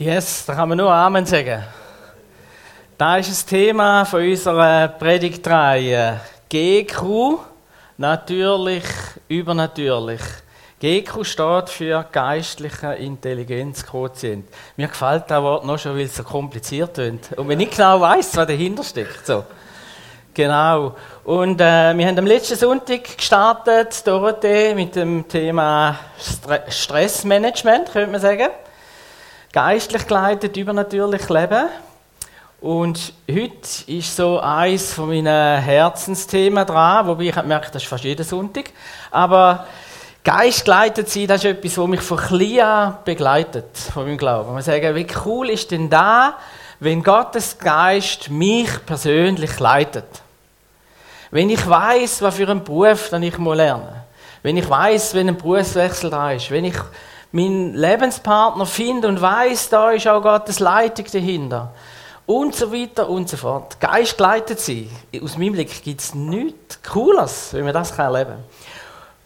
Yes, da kann man nur Amen sagen. Da ist das Thema von unserer Predigtreihe. GQ, natürlich, übernatürlich. GQ steht für geistlicher Intelligenzquotient. Mir gefällt das Wort noch schon, weil es so kompliziert ist. Und man nicht genau weiß, was dahinter steckt. So. Genau. Und äh, wir haben am letzten Sonntag gestartet, Dorothee, mit dem Thema Stressmanagement, könnte man sagen geistlich geleitet, übernatürlich leben. Und heute ist so eins von meinen Herzensthemen dran, wobei ich merke, das ist fast jeden Sonntag. Aber geistgeleitet sein, das ist etwas, was mich von klein begleitet, von meinem Glauben. Man sagen, wie cool ist denn da, wenn Gottes Geist mich persönlich leitet? Wenn ich weiß, was für einen Beruf dann ich lernen muss. Wenn ich weiß, wenn ein Berufswechsel da ist. Wenn ich meinen Lebenspartner finde und weiß, da ist auch Gottes Leitung dahinter. Und so weiter und so fort. Geist geleitet sein. Aus meinem Blick gibt es nichts Cooles, wenn man das erleben kann.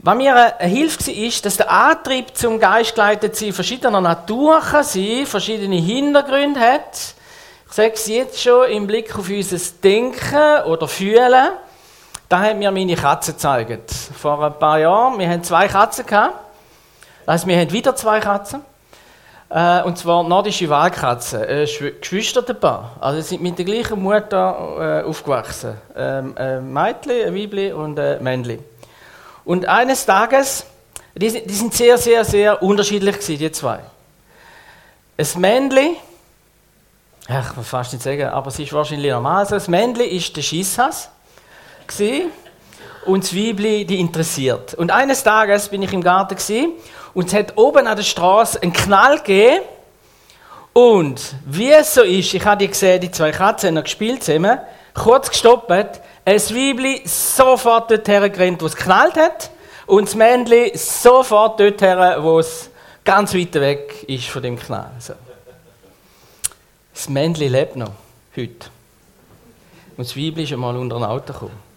Was mir eine Hilfe war, ist, dass der Antrieb zum Geist geleitet sein verschiedener Natur kann sein, verschiedene Hintergründe hat. Ich sage es jetzt schon im Blick auf unser Denken oder Fühlen. Da hat mir meine Katze gezeigt. Vor ein paar Jahren. Wir hatten zwei Katzen gehabt. Also wir haben wieder zwei Katzen. Äh, und zwar nordische Wahlkatzen, äh, Geschwisterpaar. Also sie sind mit der gleichen Mutter äh, aufgewachsen. Ähm, ein Mädchen, ein Weibli und ein Männli. Und eines Tages, die, die sind sehr, sehr, sehr unterschiedlich gewesen, die zwei. Ein Männli, ich kann fast nicht sagen, aber es ist wahrscheinlich normal. Also das Männli ist der Schisshass und Weibli die interessiert. Und eines Tages bin ich im Garten gewesen, und es hat oben an der Straße einen Knall gegeben. Und wie es so ist, ich habe gesehen, die zwei Katzen haben gespielt zusammen, kurz gestoppt, ein Weibli sofort dort hergerannt, wo es knallt hat, und das Männchen sofort dort her, wo es ganz weit weg ist von dem Knall. So. Das Männchen lebt noch, heute. Und das Weibli ist einmal unter ein Auto gekommen.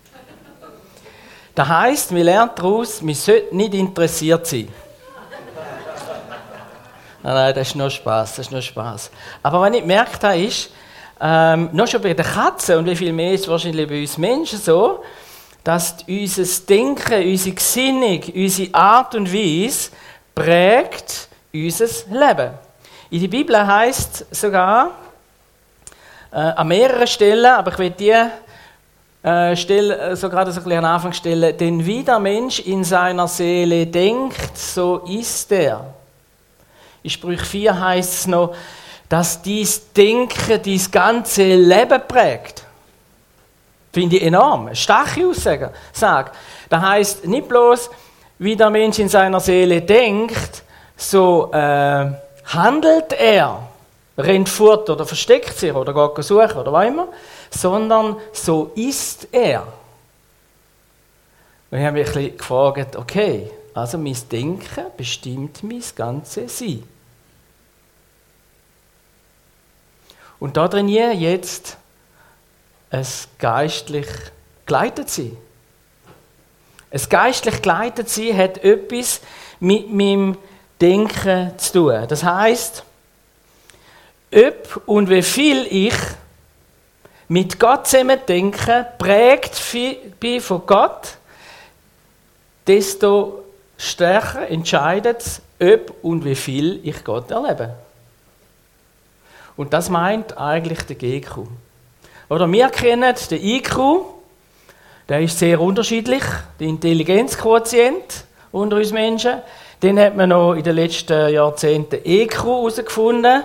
Das heisst, wir lernen daraus, wir sollten nicht interessiert sein. Nein, nein, das ist nur Spaß, das ist nur Spaß. Aber was ich gemerkt habe, ist, ähm, noch schon bei den Katzen und wie viel mehr ist wahrscheinlich bei uns Menschen so, dass unser Denken, unsere Gesinnung, unsere Art und Weise prägt unser Leben. In der Bibel heißt sogar äh, an mehreren Stellen, aber ich will die äh, stelle äh, so gerade so ein bisschen an Anfang stellen, denn wie der Mensch in seiner Seele denkt, so ist er. In Sprüch 4 heißt es noch, dass dies Denken dies ganze Leben prägt. Finde ich enorm. Starke Aussage. Sag. Das heißt nicht bloß, wie der Mensch in seiner Seele denkt, so äh, handelt er, rennt fort oder versteckt sich oder geht suchen oder was immer, sondern so ist er. Und ich habe mich ein bisschen gefragt, okay, also mein Denken bestimmt mein ganzes Sein. Und da trainiere jetzt es geistlich geleitet sein. Es geistlich geleitet sein hat etwas mit meinem Denken zu tun. Das heißt, ob und wie viel ich mit Gott zusammen denke, prägt bin von Gott, desto stärker entscheidet es, ob und wie viel ich Gott erlebe. Und das meint eigentlich der GQ. Oder wir kennen den IQ, der ist sehr unterschiedlich, der Intelligenzquotient unter uns Menschen. Den hat man noch in den letzten Jahrzehnten EQ herausgefunden,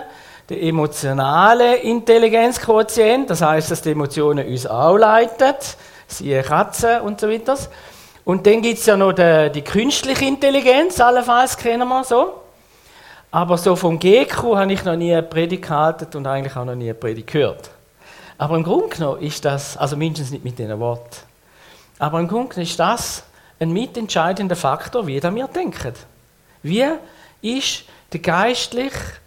der emotionale Intelligenzquotient, das heißt, dass die Emotionen uns auch leiten, siehe Katzen und so weiter. Und dann gibt es ja noch die, die künstliche Intelligenz, allenfalls kennen wir so. Aber so vom GQ habe ich noch nie eine Predigt gehalten und eigentlich auch noch nie eine Predigt gehört. Aber im Grunde genommen ist das, also mindestens nicht mit diesen Worten, aber im Grunde genommen ist das ein mitentscheidender Faktor, wie wir denken. Wie ist der geistliche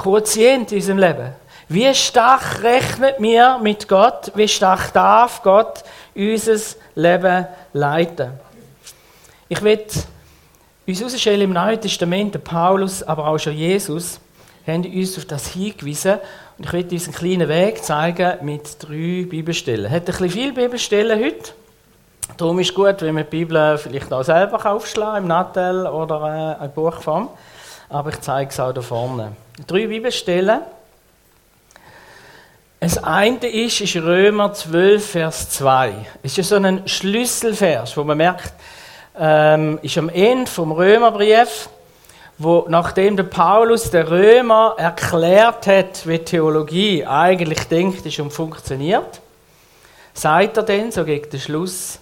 Quotient in unserem Leben? Wie stark rechnet mir mit Gott? Wie stark darf Gott unser Leben leiten? Ich will uns herausstellen im Neuen Testament, Paulus, aber auch schon Jesus, haben uns auf das hingewiesen. Und ich werde uns einen kleinen Weg zeigen mit drei Bibelstellen. Hat ein bisschen viele Bibelstellen heute. Darum ist es gut, wenn man die Bibel vielleicht auch selber aufschlagen im Nattel oder äh, ein Buchform. Aber ich zeige es auch da vorne. Drei Bibelstellen. Das eine ist, ist Römer 12, Vers 2. Es ist so ein Schlüsselvers, wo man merkt, ähm, ist am Ende vom Römerbrief, wo nachdem der Paulus der Römer erklärt hat, wie Theologie eigentlich denkt ist und funktioniert, sagt er dann so gegen den Schluss,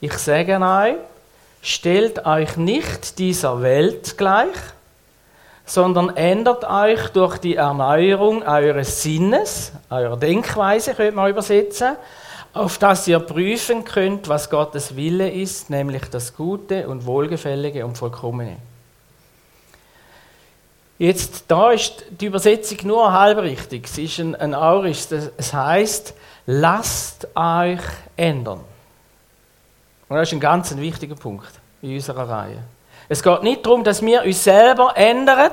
ich sage euch, stellt euch nicht dieser Welt gleich, sondern ändert euch durch die Erneuerung eures Sinnes, eurer Denkweise, könnte man übersetzen, auf dass ihr prüfen könnt, was Gottes Wille ist, nämlich das Gute und Wohlgefällige und Vollkommene. Jetzt, da ist die Übersetzung nur halb richtig. Es ist ein, ein Aurisch. Es heißt, lasst euch ändern. Und das ist ein ganz wichtiger Punkt in unserer Reihe. Es geht nicht darum, dass wir uns selber ändern,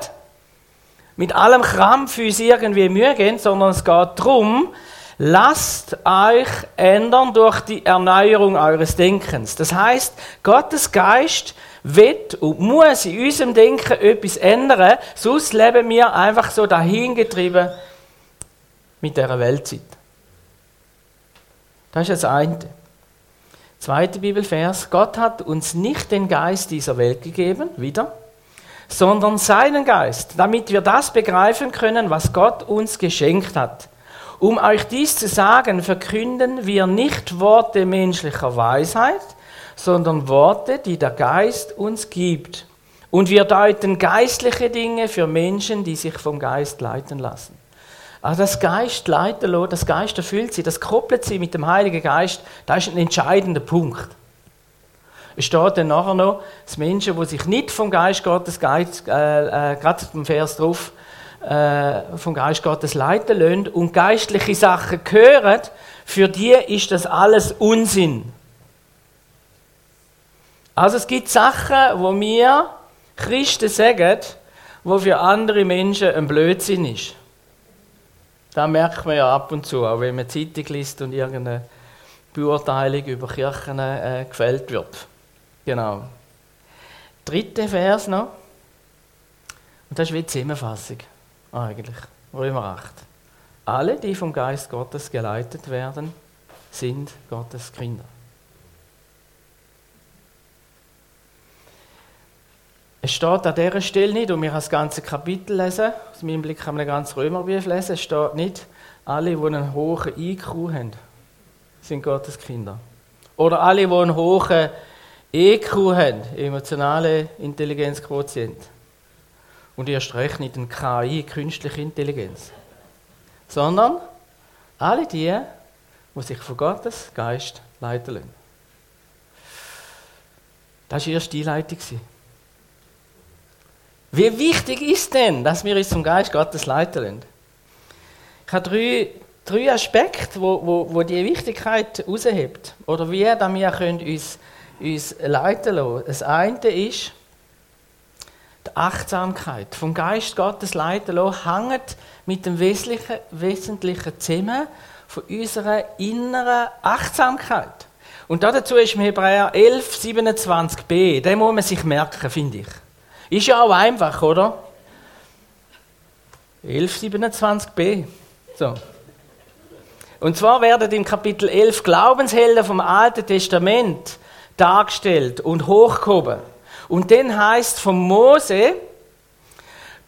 mit allem Krampf uns irgendwie Mühe geben, sondern es geht darum, lasst euch ändern durch die Erneuerung eures Denkens. Das heißt, Gottes Geist wird und muss in unserem Denken etwas ändern, sonst leben wir einfach so dahingetrieben mit der Weltzeit. Das ist das eine. Zweiter Bibelvers. Gott hat uns nicht den Geist dieser Welt gegeben, wieder, sondern seinen Geist, damit wir das begreifen können, was Gott uns geschenkt hat. Um euch dies zu sagen, verkünden wir nicht Worte menschlicher Weisheit, sondern Worte, die der Geist uns gibt. Und wir deuten geistliche Dinge für Menschen, die sich vom Geist leiten lassen. Also das Geist leiten lassen, das Geist erfüllt sie, das koppelt sie mit dem Heiligen Geist, das ist ein entscheidender Punkt. Es steht dann nachher noch, dass Menschen, die sich nicht vom Geist Gottes, Geist, äh, äh, gerade im Vers drauf, äh, vom Geist Gottes leiten lassen und geistliche Sachen hören, für die ist das alles Unsinn. Also es gibt Sachen, wo wir Christen sagen, wo für andere Menschen ein Blödsinn ist. Da merkt man ja ab und zu, auch wenn man Zeitung liest und irgendeine Beurteilung über Kirchen äh, gefällt wird. Genau. Dritte Vers noch. Und das ist wie die Zusammenfassung eigentlich. Römer 8. Alle, die vom Geist Gottes geleitet werden, sind Gottes Kinder. Es steht an dieser Stelle nicht, und wir das ganze Kapitel lesen, aus meinem Blick kann man den ganzen Römerbrief lesen, es steht nicht, alle, die einen hohen IQ haben, sind Gottes Kinder. Oder alle, die einen hohen EQ haben, emotionale Intelligenzquotient. Und erst recht nicht ein KI, künstliche Intelligenz. Sondern alle die, die sich von Gottes Geist leiten lassen. Das war die Einleitung. Wie wichtig ist denn, dass wir uns zum Geist Gottes leiten lassen? Ich habe drei, drei Aspekte, wo, wo, wo die Wichtigkeit heraushebt. Oder wie dass wir können uns, uns leiten lassen Das eine ist die Achtsamkeit. Vom Geist Gottes leiten lassen hängt mit dem Wesentlichen, Wesentlichen zusammen von unserer inneren Achtsamkeit. Und dazu ist im Hebräer 11, 27b, den muss man sich merken, finde ich. Ist ja auch einfach, oder? 1127b. So. Und zwar werden im Kapitel 11 Glaubenshelden vom Alten Testament dargestellt und hochgehoben. Und dann heißt von Mose,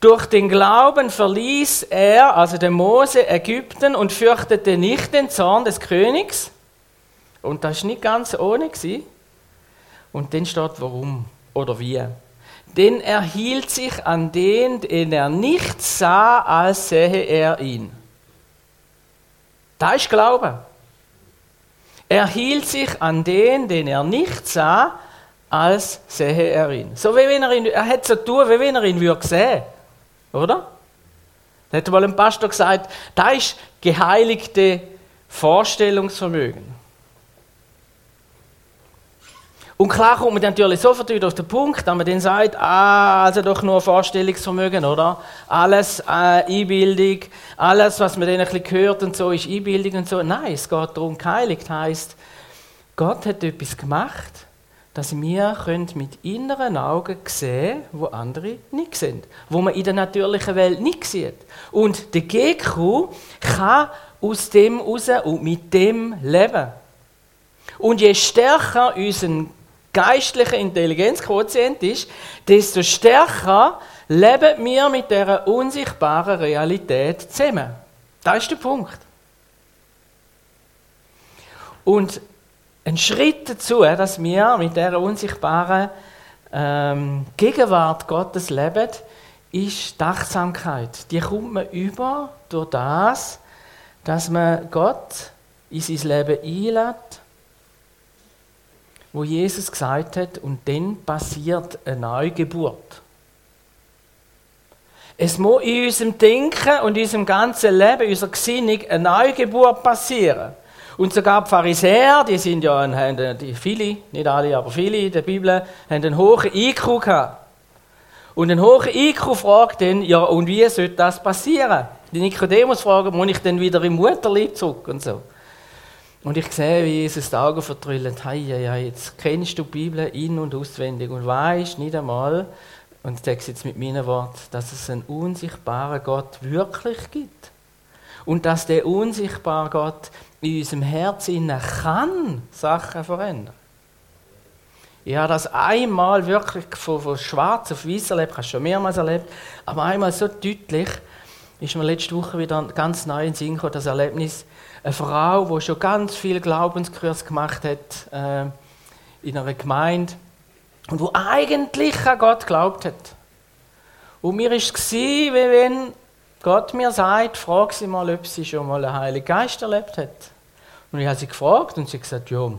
durch den Glauben verließ er, also der Mose, Ägypten und fürchtete nicht den Zorn des Königs. Und das ist nicht ganz ohne. Und dann steht warum oder wie denn er hielt sich an den, den er nicht sah, als sähe er ihn. Da ist Glaube. Er hielt sich an den, den er nicht sah, als sähe er ihn. So wie wenn er ihn, er hätte so tun, wie wenn er ihn würde sehen. Oder? Da hat mal ein Pastor gesagt, da ist geheiligte Vorstellungsvermögen. Und klar kommt man natürlich sofort wieder auf den Punkt, dass man dann sagt, ah, also doch nur Vorstellungsvermögen, oder? Alles äh, Einbildung, alles, was man dann ein bisschen hört und so, ist Einbildung und so. Nein, es geht darum, geheiligt heisst, Gott hat etwas gemacht, dass wir mit inneren Augen sehen wo andere nicht sehen. Wo man in der natürlichen Welt nicht sieht. Und der GQ kann aus dem raus und mit dem leben. Und je stärker unser geistlicher Intelligenzquotient ist, desto stärker leben wir mit dieser unsichtbaren Realität zusammen. Das ist der Punkt. Und ein Schritt dazu, dass wir mit dieser unsichtbaren ähm, Gegenwart Gottes leben, ist die Achtsamkeit. Die kommt man über durch das, dass man Gott in sein Leben einlädt wo Jesus gesagt hat, und dann passiert eine Neugeburt. Es muss in unserem Denken und in unserem ganzen Leben, in unserer Gesinnung, eine Neugeburt passieren. Und sogar die Pharisäer, die sind ja, haben die viele, nicht alle, aber viele in der Bibel, haben einen hohen IQ gehabt. Und ein hoher IQ fragt dann, ja, und wie soll das passieren? Die Nikodemus fragen, muss ich denn wieder im Mutterleib zurück und so. Und ich sehe, wie Jesus die Augen vertrüllt. Hei, hei, hei, jetzt kennst du die Bibel in- und auswendig und weißt nicht einmal, und ich sage jetzt mit meinen Worten, dass es einen unsichtbaren Gott wirklich gibt. Und dass der unsichtbare Gott in unserem Herzen kann Sachen verändern. Ich habe das einmal wirklich von, von schwarz auf weiß erlebt, ich habe es schon mehrmals erlebt, aber einmal so deutlich, ist mir letzte Woche wieder ganz neu in Sinn gekommen, das Erlebnis, eine Frau, die schon ganz viel Glaubenskurs gemacht hat äh, in einer Gemeinde und wo eigentlich an Gott glaubt hat. Und mir war es, wie wenn Gott mir sagt, frag sie mal, ob sie schon mal einen Heiligen Geist erlebt hat. Und ich habe sie gefragt und sie hat gesagt, ja,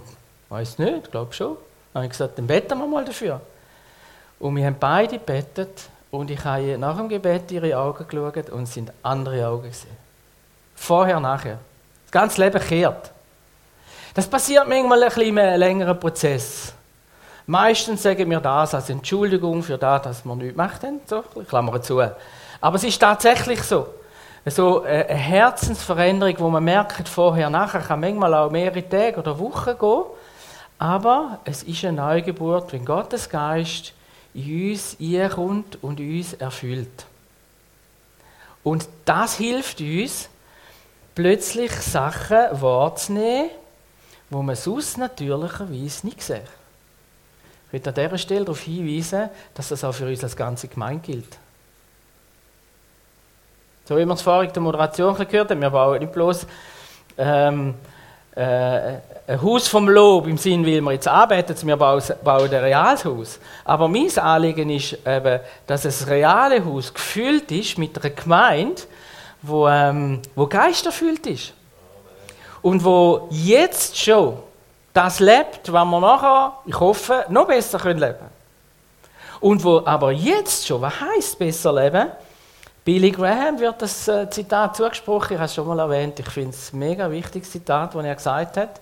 weiß nicht, glaube schon. Dann habe ich gesagt, dann beten wir mal dafür. Und wir haben beide gebetet und ich habe nach dem Gebet ihre Augen geschaut und es sind andere Augen gesehen. Vorher, nachher. Das ganze Leben kehrt. Das passiert manchmal ein bisschen einem längeren Prozess. Meistens sagen wir das als Entschuldigung für das, dass wir nichts gemacht haben. So, klammer zu. Aber es ist tatsächlich so. So eine Herzensveränderung, wo man merkt, vorher, nachher, kann manchmal auch mehrere Tage oder Wochen gehen. Aber es ist eine Neugeburt, wenn Gottes Geist in uns kommt und uns erfüllt. Und das hilft uns, plötzlich Sachen wahrzunehmen, wo man sonst natürlicherweise nicht sieht. Ich möchte an dieser Stelle darauf hinweisen, dass das auch für uns als ganze Gemeinde gilt. So wie wir es vorhin in der Moderation gehört haben, wir bauen nicht bloß ähm, äh, ein Haus vom Lob im Sinn, weil wir jetzt arbeiten, wir bauen, ein reales Haus. Aber mein Anliegen ist eben, dass das reale Haus gefüllt ist mit einer Gemeinde, wo, ähm, wo geisterfüllt ist. Und wo jetzt schon das lebt, was wir nachher, ich hoffe, noch besser leben können. Und wo aber jetzt schon, was heißt besser leben? Billy Graham wird das äh, Zitat zugesprochen, ich habe es schon mal erwähnt, ich finde es ein mega wichtiges Zitat, das er gesagt hat.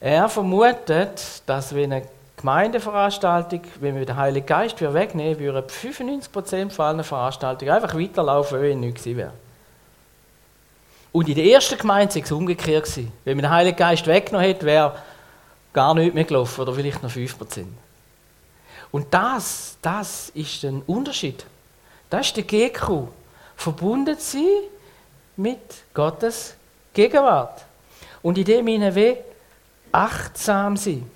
Er vermutet, dass wenn eine Gemeindeveranstaltung, wenn wir den Heiligen Geist wegnehmen würden, 95% von allen einfach weiterlaufen, wie wenn nichts wäre. Und in der ersten Gemeinde war es umgekehrt. Gewesen. Wenn man den Heiligen Geist weggenommen hätte, wäre gar nichts mehr gelaufen oder vielleicht noch 5%. Und das, das ist ein Unterschied. Das ist der GQ. Verbunden sein mit Gottes Gegenwart. Und in dem hinein wie achtsam sein.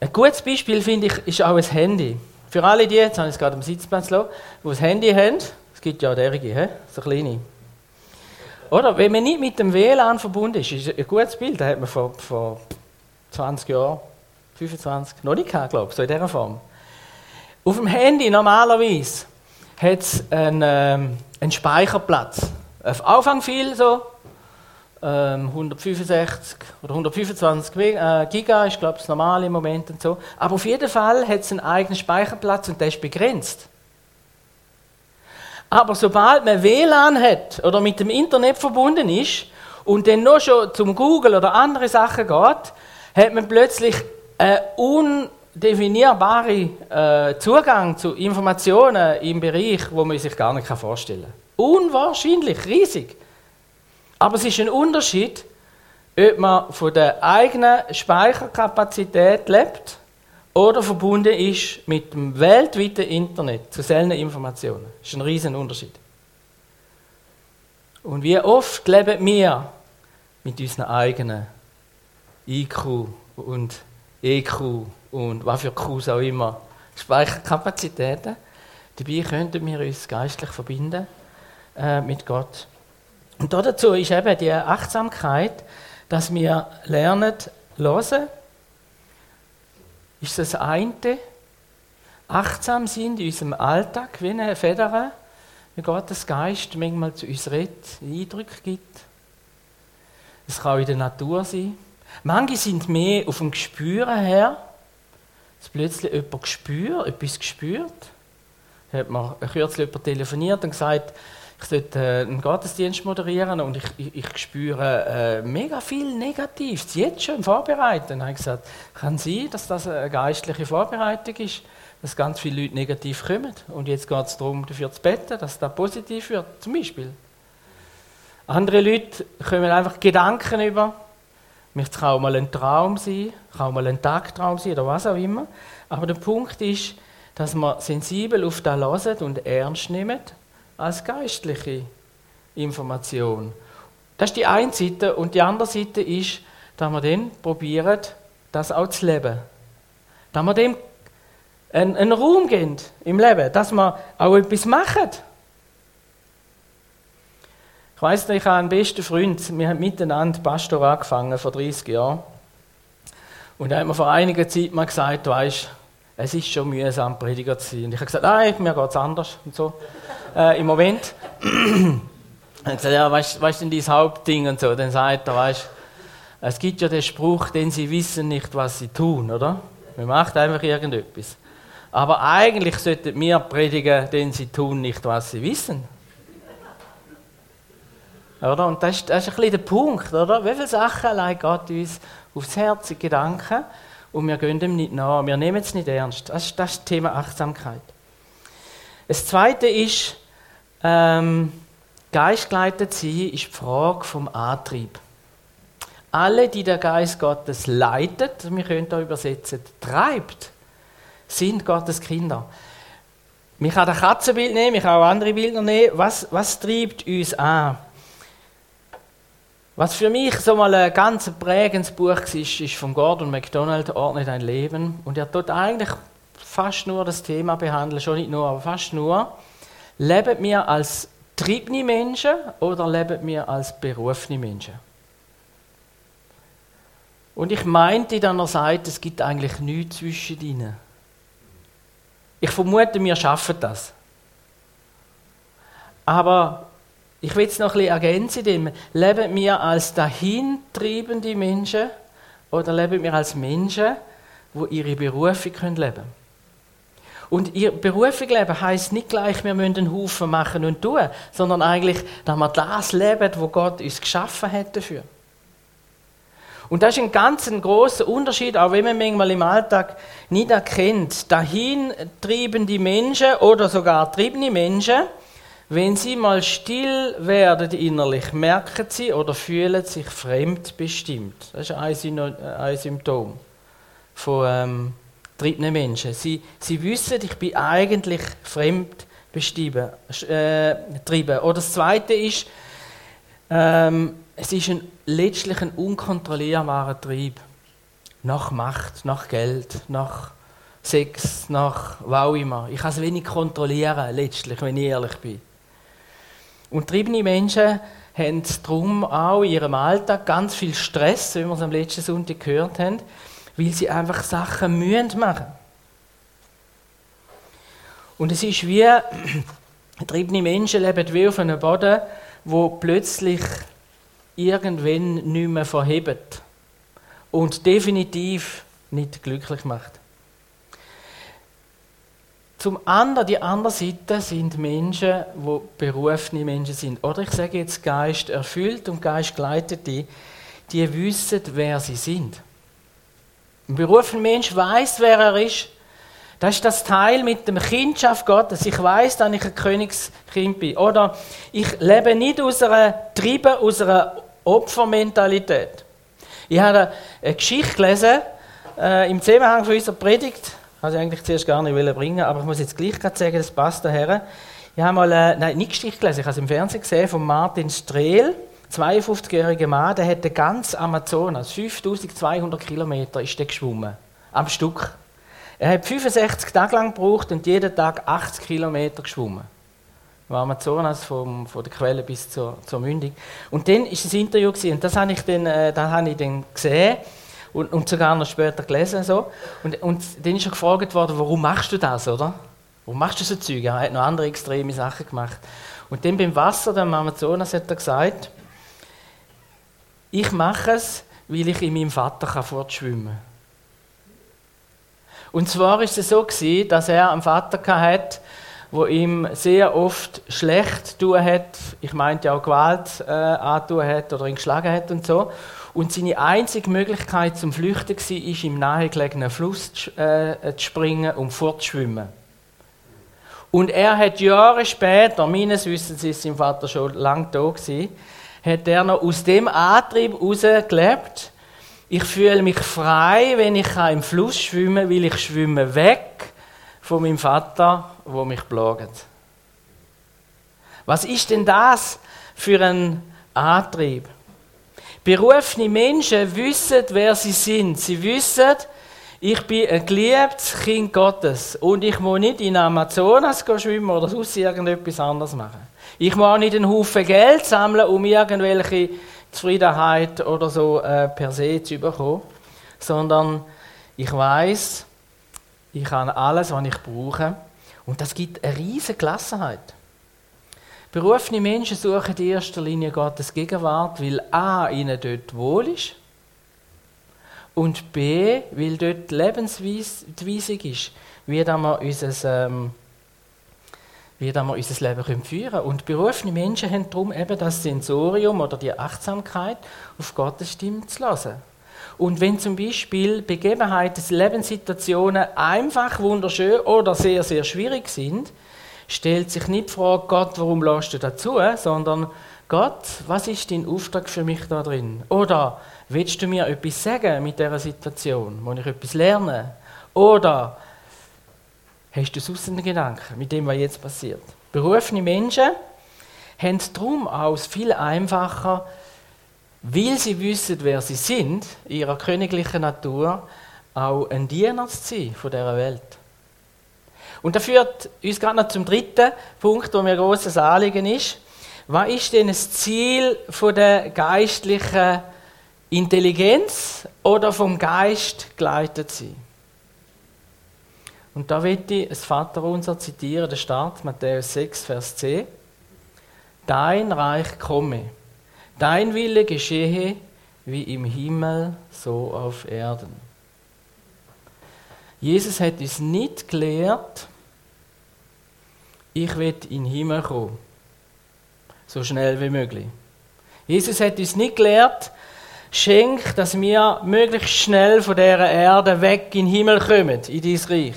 Ein gutes Beispiel, finde ich, ist auch ein Handy. Für alle die, jetzt habe ich es gerade am Sitzplatz die ein Handy haben, es gibt ja derige, so kleine. Oder? Wenn man nicht mit dem WLAN verbunden ist, ist ein gutes Bild, das hat man vor, vor 20 Jahren, 25, noch nicht gehabt, glaube ich, so in dieser Form. Auf dem Handy normalerweise hat es einen, ähm, einen Speicherplatz. Auf Anfang viel so, ähm, 165 oder 125 äh, Giga ist, glaube ich, das normale im Moment und so. Aber auf jeden Fall hat es einen eigenen Speicherplatz und der ist begrenzt. Aber sobald man WLAN hat oder mit dem Internet verbunden ist und dann noch schon zum Google oder andere Sachen geht, hat man plötzlich Ein undefinierbare äh, Zugang zu Informationen im Bereich, wo man sich gar nicht vorstellen kann. Unwahrscheinlich, riesig. Aber es ist ein Unterschied, ob man von der eigenen Speicherkapazität lebt oder verbunden ist mit dem weltweiten Internet zu seltenen Informationen. Das ist ein riesen Unterschied. Und wie oft leben wir mit unseren eigenen IQ und EQ und was für Qs auch immer, Speicherkapazitäten. Dabei könnten wir uns geistlich verbinden äh, mit Gott. Und dazu ist eben die Achtsamkeit, dass wir lernen, hören, ist das eine, achtsam sind in unserem Alltag, wie eine Feder, wie Gottes Geist manchmal zu uns redet, Eindrücke gibt. Es kann in der Natur sein. Manche sind mehr auf dem Gespüren her, dass plötzlich jemand spürt, etwas gespürt. Da hat man kürzlich jemand telefoniert und gesagt, ich sollte äh, einen Gottesdienst moderieren und ich, ich, ich spüre äh, mega viel Negatives, jetzt schon im Vorbereiten. Dann habe ich gesagt, kann sein, dass das eine geistliche Vorbereitung ist, dass ganz viele Leute negativ kommen. Und jetzt geht es darum, dafür zu beten, dass das positiv wird, zum Beispiel. Andere Leute kommen einfach Gedanken über. Mich kann auch mal ein Traum sein, kann auch mal ein Tagtraum sein oder was auch immer. Aber der Punkt ist, dass man sensibel auf das hören und ernst nimmt als geistliche Information. Das ist die eine Seite. Und die andere Seite ist, dass wir dann probieren, das auch zu leben. Dass wir dem einen, einen Raum geben im Leben, dass wir auch etwas machen. Weiss nicht, ich habe einen besten Freund, wir haben miteinander Pastor angefangen, vor 30 Jahren. Und er hat mir vor einiger Zeit mal gesagt, du weißt, es ist schon mühsam, Prediger zu sein. Und ich habe gesagt, nein, mir geht es anders und so äh, im Moment. er hat gesagt, ja, was ist denn dein Hauptding und so. Dann sagt er, weißt es gibt ja den Spruch, denn sie wissen nicht, was sie tun, oder? Man macht einfach irgendetwas. Aber eigentlich sollten wir predigen, denn sie tun nicht, was sie wissen. Oder? Und das ist, das ist ein bisschen der Punkt, oder? Wie viele Sachen allein Gott uns aufs Herz Gedanken und wir gehen dem nicht nach, wir nehmen es nicht ernst. Das ist das Thema Achtsamkeit. Das Zweite ist, ähm, geistgeleitet sein ist die Frage vom Antrieb. Alle, die der Geist Gottes leitet, wir können da übersetzen, treibt, sind Gottes Kinder. Ich kann das Katzenbild nehmen, ich kann auch andere Bilder nehmen. Was, was treibt uns an? Was für mich so mal ein ganz prägendes Buch war, ist von Gordon MacDonald, Ordne dein Leben. Und er tut eigentlich fast nur das Thema behandeln, schon nicht nur, aber fast nur. Leben wir als triebene Menschen oder leben wir als berufene Menschen? Und ich meinte dann, er sagt, es gibt eigentlich nichts zwischen ihnen. Ich vermute, wir schaffen das. Aber ich will es noch ein bisschen ergänzen, leben wir als dahintriebende Menschen oder leben wir als Menschen, wo ihre Berufung leben können? Und ihr Berufung leben heisst nicht gleich, wir müssen einen Haufen machen und tun, sondern eigentlich, dass wir das leben, wo Gott uns geschaffen hat dafür. Und das ist ein ganz ein großer Unterschied, auch wenn man manchmal im Alltag nicht erkennt. Dahin trieben die Menschen oder sogar triebene Menschen, wenn sie mal still werden innerlich, merken sie oder fühlen sich fremdbestimmt. Das ist ein, Symptom von ähm, triebenden Menschen. Sie, sie wissen, ich bin eigentlich fremdbestimmt. Äh, Oder das Zweite ist, ähm, es ist ein, letztlich ein unkontrollierbarer Trieb. Nach Macht, nach Geld, nach Sex, nach was immer. Ich kann es wenig kontrollieren, letztlich, wenn ich ehrlich bin. Und triebene Menschen haben darum auch in ihrem Alltag ganz viel Stress, wie wir es am letzten Sonntag gehört haben, weil sie einfach Sachen mühen machen. Und es ist wie, triebene Menschen leben wie auf einem Boden, wo plötzlich irgendwann nicht mehr verhebt und definitiv nicht glücklich macht. Zum anderen, die andere Seite sind Menschen, die berufene Menschen sind. Oder ich sage jetzt Geist erfüllt und Geist geleitete, die wissen, wer sie sind. Ein berufener Mensch weiß, wer er ist. Das ist das Teil mit dem Kindschaft Gottes. Ich weiß, dass ich ein Königskind bin. Oder ich lebe nicht aus einer Triebe, aus einer Opfermentalität. Ich habe eine Geschichte gelesen äh, im Zusammenhang von unserer Predigt. Also eigentlich zuerst gar nicht bringen, aber ich muss jetzt gleich gerade sagen, das passt daher. Ich habe mal, äh, nein, nicht Geschichte gelesen, ich habe es im Fernsehen gesehen von Martin Strehl, 52-jähriger Mann, der hat den ganzen Amazonas, 5200 Kilometer ist der geschwommen, am Stück. Er hat 65 Tage lang gebraucht und jeden Tag 80 Kilometer geschwommen. Im Amazonas vom, von der Quelle bis zur, zur Mündung. Und dann ist ein Interview gewesen, und das habe ich dann, äh, das habe ich dann gesehen und, und sogar noch später gelesen. So. Und, und dann ist er gefragt worden, warum machst du das, oder? Warum machst du so Zeug? Er hat noch andere extreme Sachen gemacht. Und dann beim Wasser, dem Amazonas, hat er gesagt, ich mache es, weil ich in meinem Vater fortschwimmen kann. Und zwar ist es so gewesen, dass er einen Vater hatte, wo ihm sehr oft schlecht tun hat. Ich meinte auch Gewalt äh, hat oder ihn geschlagen hat und so. Und seine einzige Möglichkeit zum Flüchten war, ist im nahegelegenen Fluss zu, äh, zu springen und fortzuschwimmen. Und er hat Jahre später, meines Wissens ist sein Vater schon lange da gewesen, hat er noch aus dem Antrieb heraus gelebt. Ich fühle mich frei, wenn ich im Fluss schwimme, weil ich schwimme weg von meinem Vater, wo mich plagt. Was ist denn das für ein Antrieb? Berufene Menschen wissen, wer sie sind. Sie wissen, ich bin ein geliebtes Kind Gottes und ich muss nicht in Amazonas schwimmen oder sonst irgendetwas anderes machen. Ich muss auch nicht einen Haufen Geld sammeln, um irgendwelche Zufriedenheit oder so äh, per se zu bekommen, sondern ich weiß, ich habe alles, was ich brauche und das gibt eine riesige Gelassenheit. Berufene Menschen suchen in erster Linie Gottes Gegenwart, weil A, ihnen dort wohl ist und B, weil dort die Lebensweisung ist, wie wir unser, ähm, wie wir unser Leben führen können. Und berufene Menschen haben darum eben das Sensorium oder die Achtsamkeit, auf Gottes Stimme zu hören. Und wenn zum Beispiel Begebenheiten, Lebenssituationen einfach wunderschön oder sehr, sehr schwierig sind, stellt sich nicht die Frage, Gott, warum lässt du dazu, sondern Gott, was ist dein Auftrag für mich da drin? Oder willst du mir etwas sagen mit dieser Situation? Muss ich etwas lernen? Oder hast du sonst einen Gedanken mit dem, was jetzt passiert? Berufene Menschen haben darum aus viel einfacher, weil sie wissen, wer sie sind, ihrer königlichen Natur, auch ein Diener zu sein von dieser Welt. Und das führt uns gerade noch zum dritten Punkt, wo mir ein grosses Anliegen ist. Was ist denn das Ziel der geistlichen Intelligenz oder vom Geist geleitet sein? Und da wird ich das Vaterunser zitieren, der Start, Matthäus 6, Vers 10. Dein Reich komme, dein Wille geschehe, wie im Himmel, so auf Erden. Jesus hat uns nicht gelehrt, ich will in den Himmel kommen. So schnell wie möglich. Jesus hat uns nicht gelehrt, schenk, dass wir möglichst schnell von dieser Erde weg in den Himmel kommen, in dein Reich.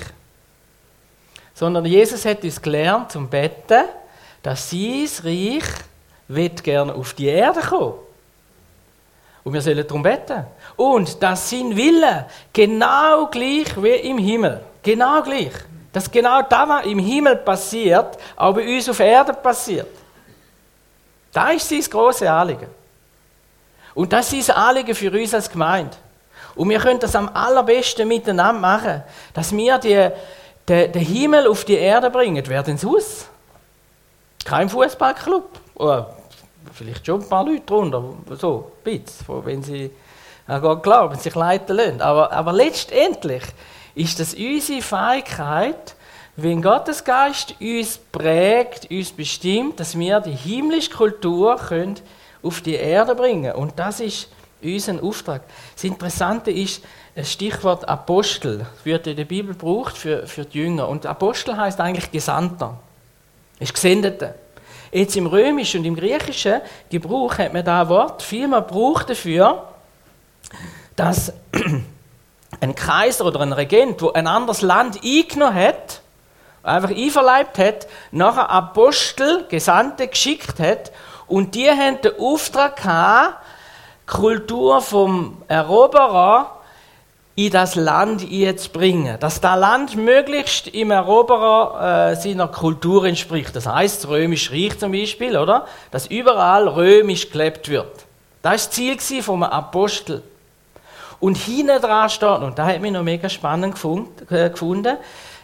Sondern Jesus hat uns gelernt zum Betten, dass sein Reich wird gerne auf die Erde kommen. Und wir sollen darum beten. Und dass sein Wille genau gleich wie im Himmel, genau gleich, dass genau das, was im Himmel passiert, auch bei uns auf Erden passiert. Das ist sein grosses Anliegen. Und das ist sein Anliegen für uns als Gemeinde. Und wir können das am allerbesten miteinander machen, dass wir die, den, den Himmel auf die Erde bringen. Wer denn sonst? Kein Fußballclub. Oder vielleicht schon ein paar Leute drunter, so, ein bisschen, wenn sie an Gott glauben, sich leiten lassen. Aber, aber letztendlich ist das unsere Fähigkeit, wenn Gottes Geist uns prägt, uns bestimmt, dass wir die himmlische Kultur können auf die Erde bringen Und das ist unser Auftrag. Das Interessante ist, das Stichwort Apostel wird in der Bibel gebraucht für, für die Jünger. Und Apostel heißt eigentlich Gesandter. Ist Gesendete. Jetzt im Römischen und im Griechischen Gebrauch hat man da Wort vielmehr braucht dafür, dass ein Kaiser oder ein Regent, wo ein anderes Land eingenommen hat, einfach einverleibt hat, nachher Apostel, Gesandte geschickt hat und die haben den Auftrag gehabt, Kultur vom Eroberer in das Land zu bringen. Dass das Land möglichst im Eroberer äh, seiner Kultur entspricht. Das heißt, das Römische Reich zum Beispiel, oder? Dass überall römisch gelebt wird. Das war das Ziel vom Apostel. Und hinten dran steht, und da hat mich noch mega spannend äh, gefunden,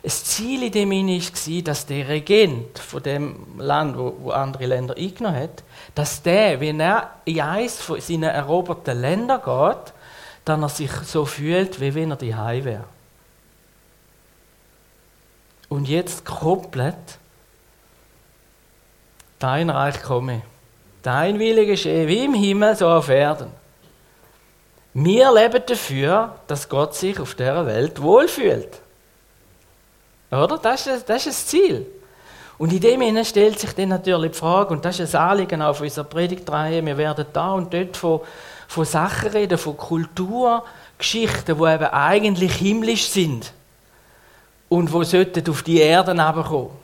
das Ziel in dem war, dass der Regent von dem Land, wo, wo andere Länder eingenommen hat, dass der, wenn er in eines von seinen eroberten Ländern geht, dann er sich so fühlt, wie wenn er die wäre. Und jetzt koppelt dein Reich komme, dein Wille geschehe, wie im Himmel, so auf Erden. Wir leben dafür, dass Gott sich auf dieser Welt wohlfühlt. Oder? Das ist, das ist das Ziel. Und in dem Sinne stellt sich dann natürlich die Frage, und das ist ein Anliegen auf unserer Predigtreihe, wir werden da und dort von von Sachen reden, von Kulturgeschichten, die eben eigentlich himmlisch sind und wo sollten auf die Erde herabkommen.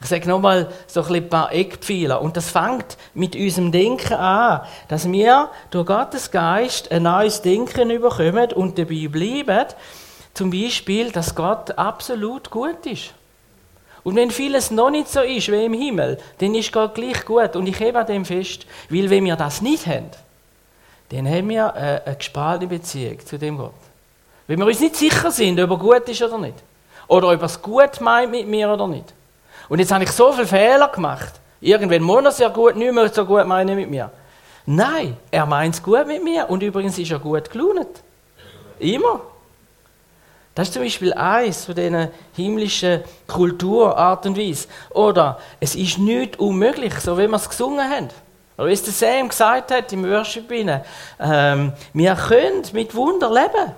Ich sage nochmal so ein paar Eckpfeiler. Und das fängt mit unserem Denken an, dass wir durch Gottes Geist ein neues Denken überkommen und dabei bleiben, zum Beispiel, dass Gott absolut gut ist. Und wenn vieles noch nicht so ist wie im Himmel, dann ist Gott gleich gut. Und ich hebe an dem fest, weil wenn wir das nicht haben, dann haben wir eine, eine gespaltene Beziehung zu dem Gott. Wenn wir uns nicht sicher sind, ob er gut ist oder nicht. Oder ob er es gut meint mit mir oder nicht. Und jetzt habe ich so viele Fehler gemacht. Irgendwann muss er es ja gut, nicht mehr so gut meinen mit mir. Nein, er meint es gut mit mir und übrigens ist er gut gelaunt. Immer. Das ist zum Beispiel eins von diesen himmlischen Kulturart und Weise. Oder es ist nicht unmöglich, so wie wir es gesungen haben. Oder wie es der Sam gesagt hat im Worship, ähm, wir können mit Wunder leben.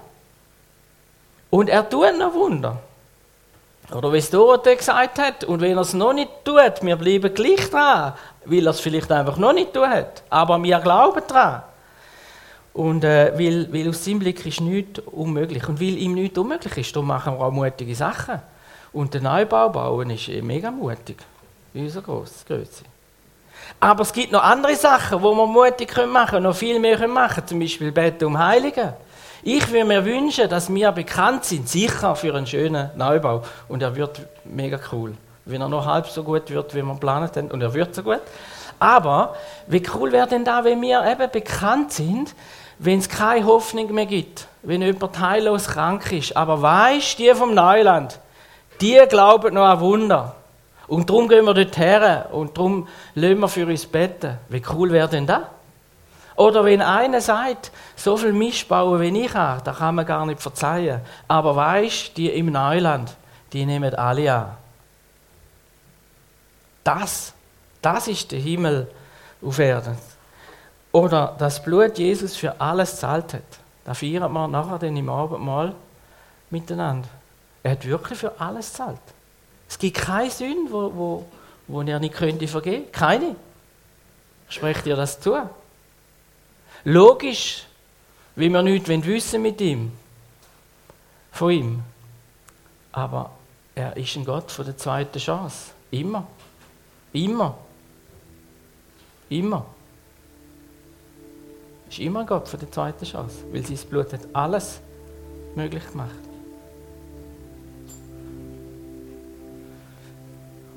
Und er tut noch Wunder. Oder wie es Dorothee gesagt hat, und wenn er es noch nicht tut, wir bleiben gleich dran, weil er es vielleicht einfach noch nicht tut. Aber wir glauben dran. Und äh, weil, weil aus seinem Blick ist nichts unmöglich. Und weil ihm nichts unmöglich ist, darum machen wir auch mutige Sachen. Und der Neubau bauen ist eh mega mutig. Wie unser Größe. Aber es gibt noch andere Sachen, wo wir mutig machen können, noch viel mehr machen können. Zum Beispiel Beten um Heiligen. Ich würde mir wünschen, dass wir bekannt sind, sicher für einen schönen Neubau. Und er wird mega cool. Wenn er noch halb so gut wird, wie wir geplant haben. Und er wird so gut. Aber wie cool wäre denn da, wenn wir eben bekannt sind, wenn es keine Hoffnung mehr gibt, wenn jemand heillos krank ist. Aber weißt, die vom Neuland, die glauben noch an Wunder. Und darum gehen wir dort her und darum lassen wir für uns beten. Wie cool wäre denn das? Oder wenn einer sagt, so viel Mist bauen wie ich habe, da kann man gar nicht verzeihen. Aber weißt, die im Neuland, die nehmen alle an. Das, das ist der Himmel auf Erden. Oder das Blut Jesus für alles zahlt hat. Da feiern wir nachher dann im Abendmahl miteinander. Er hat wirklich für alles zahlt. Es gibt keine Sünde, wo, wo, wo er nicht könnte vergeben. Keine. Sprecht ihr das zu? Logisch, wie wir nichts wissen mit ihm. Von ihm. Aber er ist ein Gott von der zweiten Chance. Immer. Immer. Immer. Er Ist immer ein Gott von der zweiten Chance. Weil sein Blut hat alles möglich gemacht.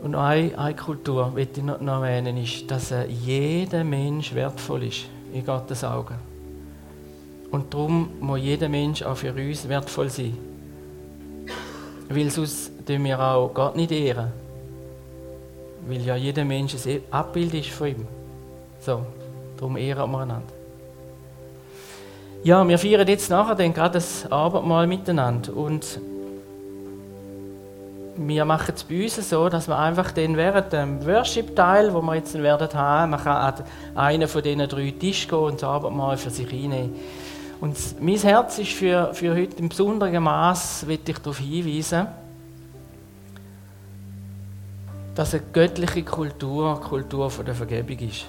Und eine, eine Kultur, die ich noch, erwähnen, ist, dass jeder Mensch wertvoll ist in Gottes Augen. Und darum muss jeder Mensch auch für uns wertvoll sein. Weil sonst tun wir auch Gott nicht ehren. Weil ja jeder Mensch ein Abbild ist von ihm. So, darum ehren wir einander. Ja, wir feiern jetzt nachher dann gerade das Abendmahl miteinander. Und wir machen es bei uns so, dass wir einfach dann während dem Worship-Teil, wo wir jetzt werden haben, man kann an einen von diesen drei Tischen gehen und das Abendmahl für sich reinnehmen. Und mein Herz ist für, für heute im besonderen Maß, will ich darauf hinweisen, dass eine göttliche Kultur, Kultur von der Vergebung ist.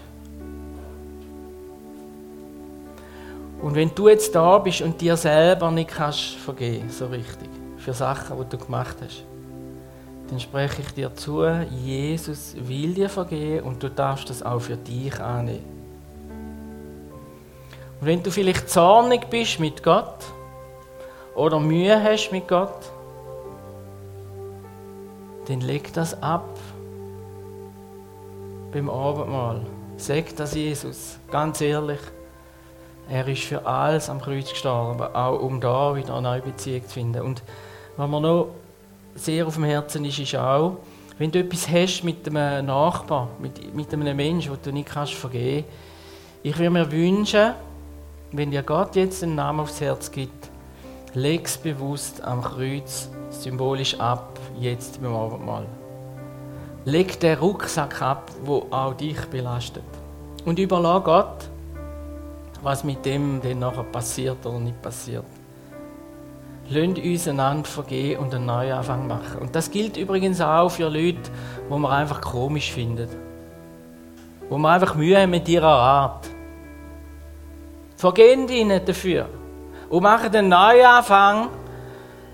Und wenn du jetzt da bist und dir selber nicht kannst vergeben, so richtig, für Sachen, die du gemacht hast, dann spreche ich dir zu, Jesus will dir vergeben und du darfst das auch für dich annehmen. Und wenn du vielleicht zornig bist mit Gott oder Mühe hast mit Gott, dann leg das ab beim Abendmahl. Sag das Jesus, ganz ehrlich. Er ist für alles am Kreuz gestorben, auch um da wieder eine neue Beziehung zu finden. Und was mir noch sehr auf dem Herzen ist, ist auch, wenn du etwas hast mit einem Nachbar, mit, mit einem Menschen, den du nicht kannst vergeben ich würde mir wünschen, wenn dir Gott jetzt einen Namen aufs Herz gibt, leg es bewusst am Kreuz symbolisch ab, jetzt beim Abendmahl. Leg den Rucksack ab, wo auch dich belastet. Und überlag Gott, was mit dem dann nachher passiert oder nicht passiert. Lasst uns einander vergehen und einen Neuanfang machen. Und das gilt übrigens auch für Leute, die man einfach komisch findet. Wo man einfach Mühe haben mit ihrer Art. Vergehen ihnen dafür. Und machen einen Neuanfang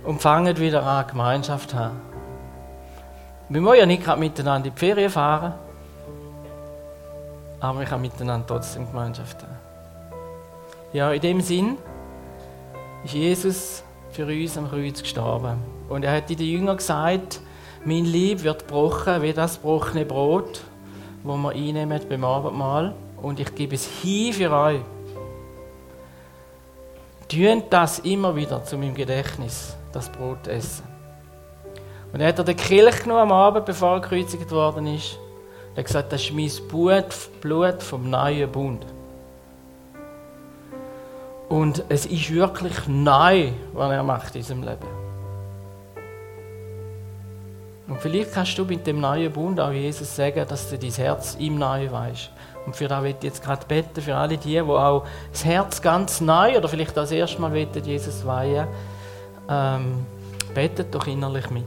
und fangen wieder an, Gemeinschaft zu haben. Wir wollen ja nicht gerade miteinander in die Ferien fahren, aber wir können miteinander trotzdem Gemeinschaft haben. Ja, in dem Sinn ist Jesus für uns am Kreuz gestorben. Und er hat den Jüngern gesagt, mein Lieb wird gebrochen wie das gebrochene Brot, wo wir einnehmen beim Abendmahl. Und ich gebe es hin für euch. Tun das immer wieder zu meinem Gedächtnis, das Brot essen. Und er hat er den Kelch genommen am Abend, bevor er gekreuzigt worden ist. Er hat gesagt, das ist mein Blut vom neuen Bund. Und es ist wirklich neu, was er macht in seinem Leben. Und vielleicht kannst du mit dem neuen Bund auch Jesus sagen, dass du dein Herz ihm neu weißt. Und für das will ich jetzt gerade beten, für alle die, die auch das Herz ganz neu oder vielleicht das erste Mal wollen, Jesus weihen, ähm, betet doch innerlich mit.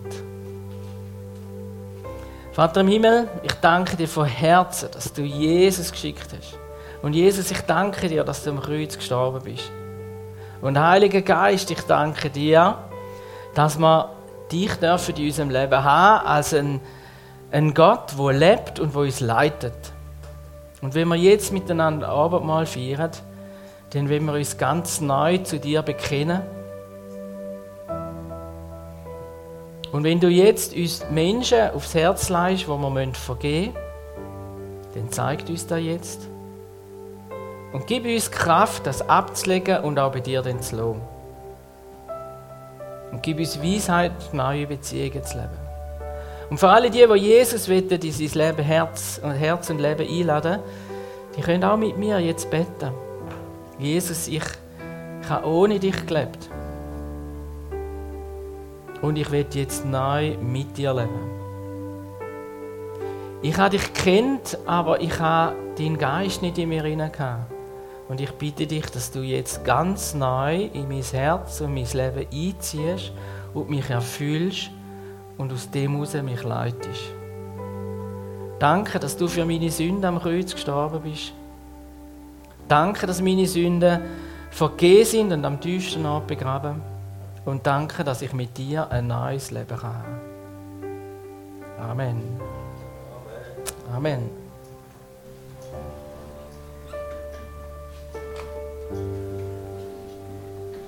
Vater im Himmel, ich danke dir von Herzen, dass du Jesus geschickt hast. Und Jesus, ich danke dir, dass du am Kreuz gestorben bist. Und Heiliger Geist, ich danke dir, dass wir dich dürfen in unserem Leben haben als ein, ein Gott, der lebt und wo uns leitet. Und wenn wir jetzt miteinander Abendmahl feiern, dann wollen wir uns ganz neu zu dir bekennen. Und wenn du jetzt uns Menschen aufs Herz leist, wo wir vergeben müssen, dann zeigt uns das jetzt. Und gib uns Kraft, das abzulegen und auch bei dir dann zu lassen. Und gib uns Weisheit, neue Beziehungen zu leben. Und für alle die, die Jesus wollen, in sein Leben, Herz und Herz und Leben einladen, die können auch mit mir jetzt beten. Jesus, ich, habe ohne dich gelebt. Und ich will jetzt neu mit dir leben. Ich habe dich kennt, aber ich habe deinen Geist nicht in mir hinein und ich bitte dich, dass du jetzt ganz neu in mein Herz und mein Leben einziehst und mich erfüllst und aus dem heraus mich leitest. Danke, dass du für meine Sünden am Kreuz gestorben bist. Danke, dass meine Sünden vergeben sind und am tiefsten Ort begraben. Und danke, dass ich mit dir ein neues Leben habe. Amen. Amen.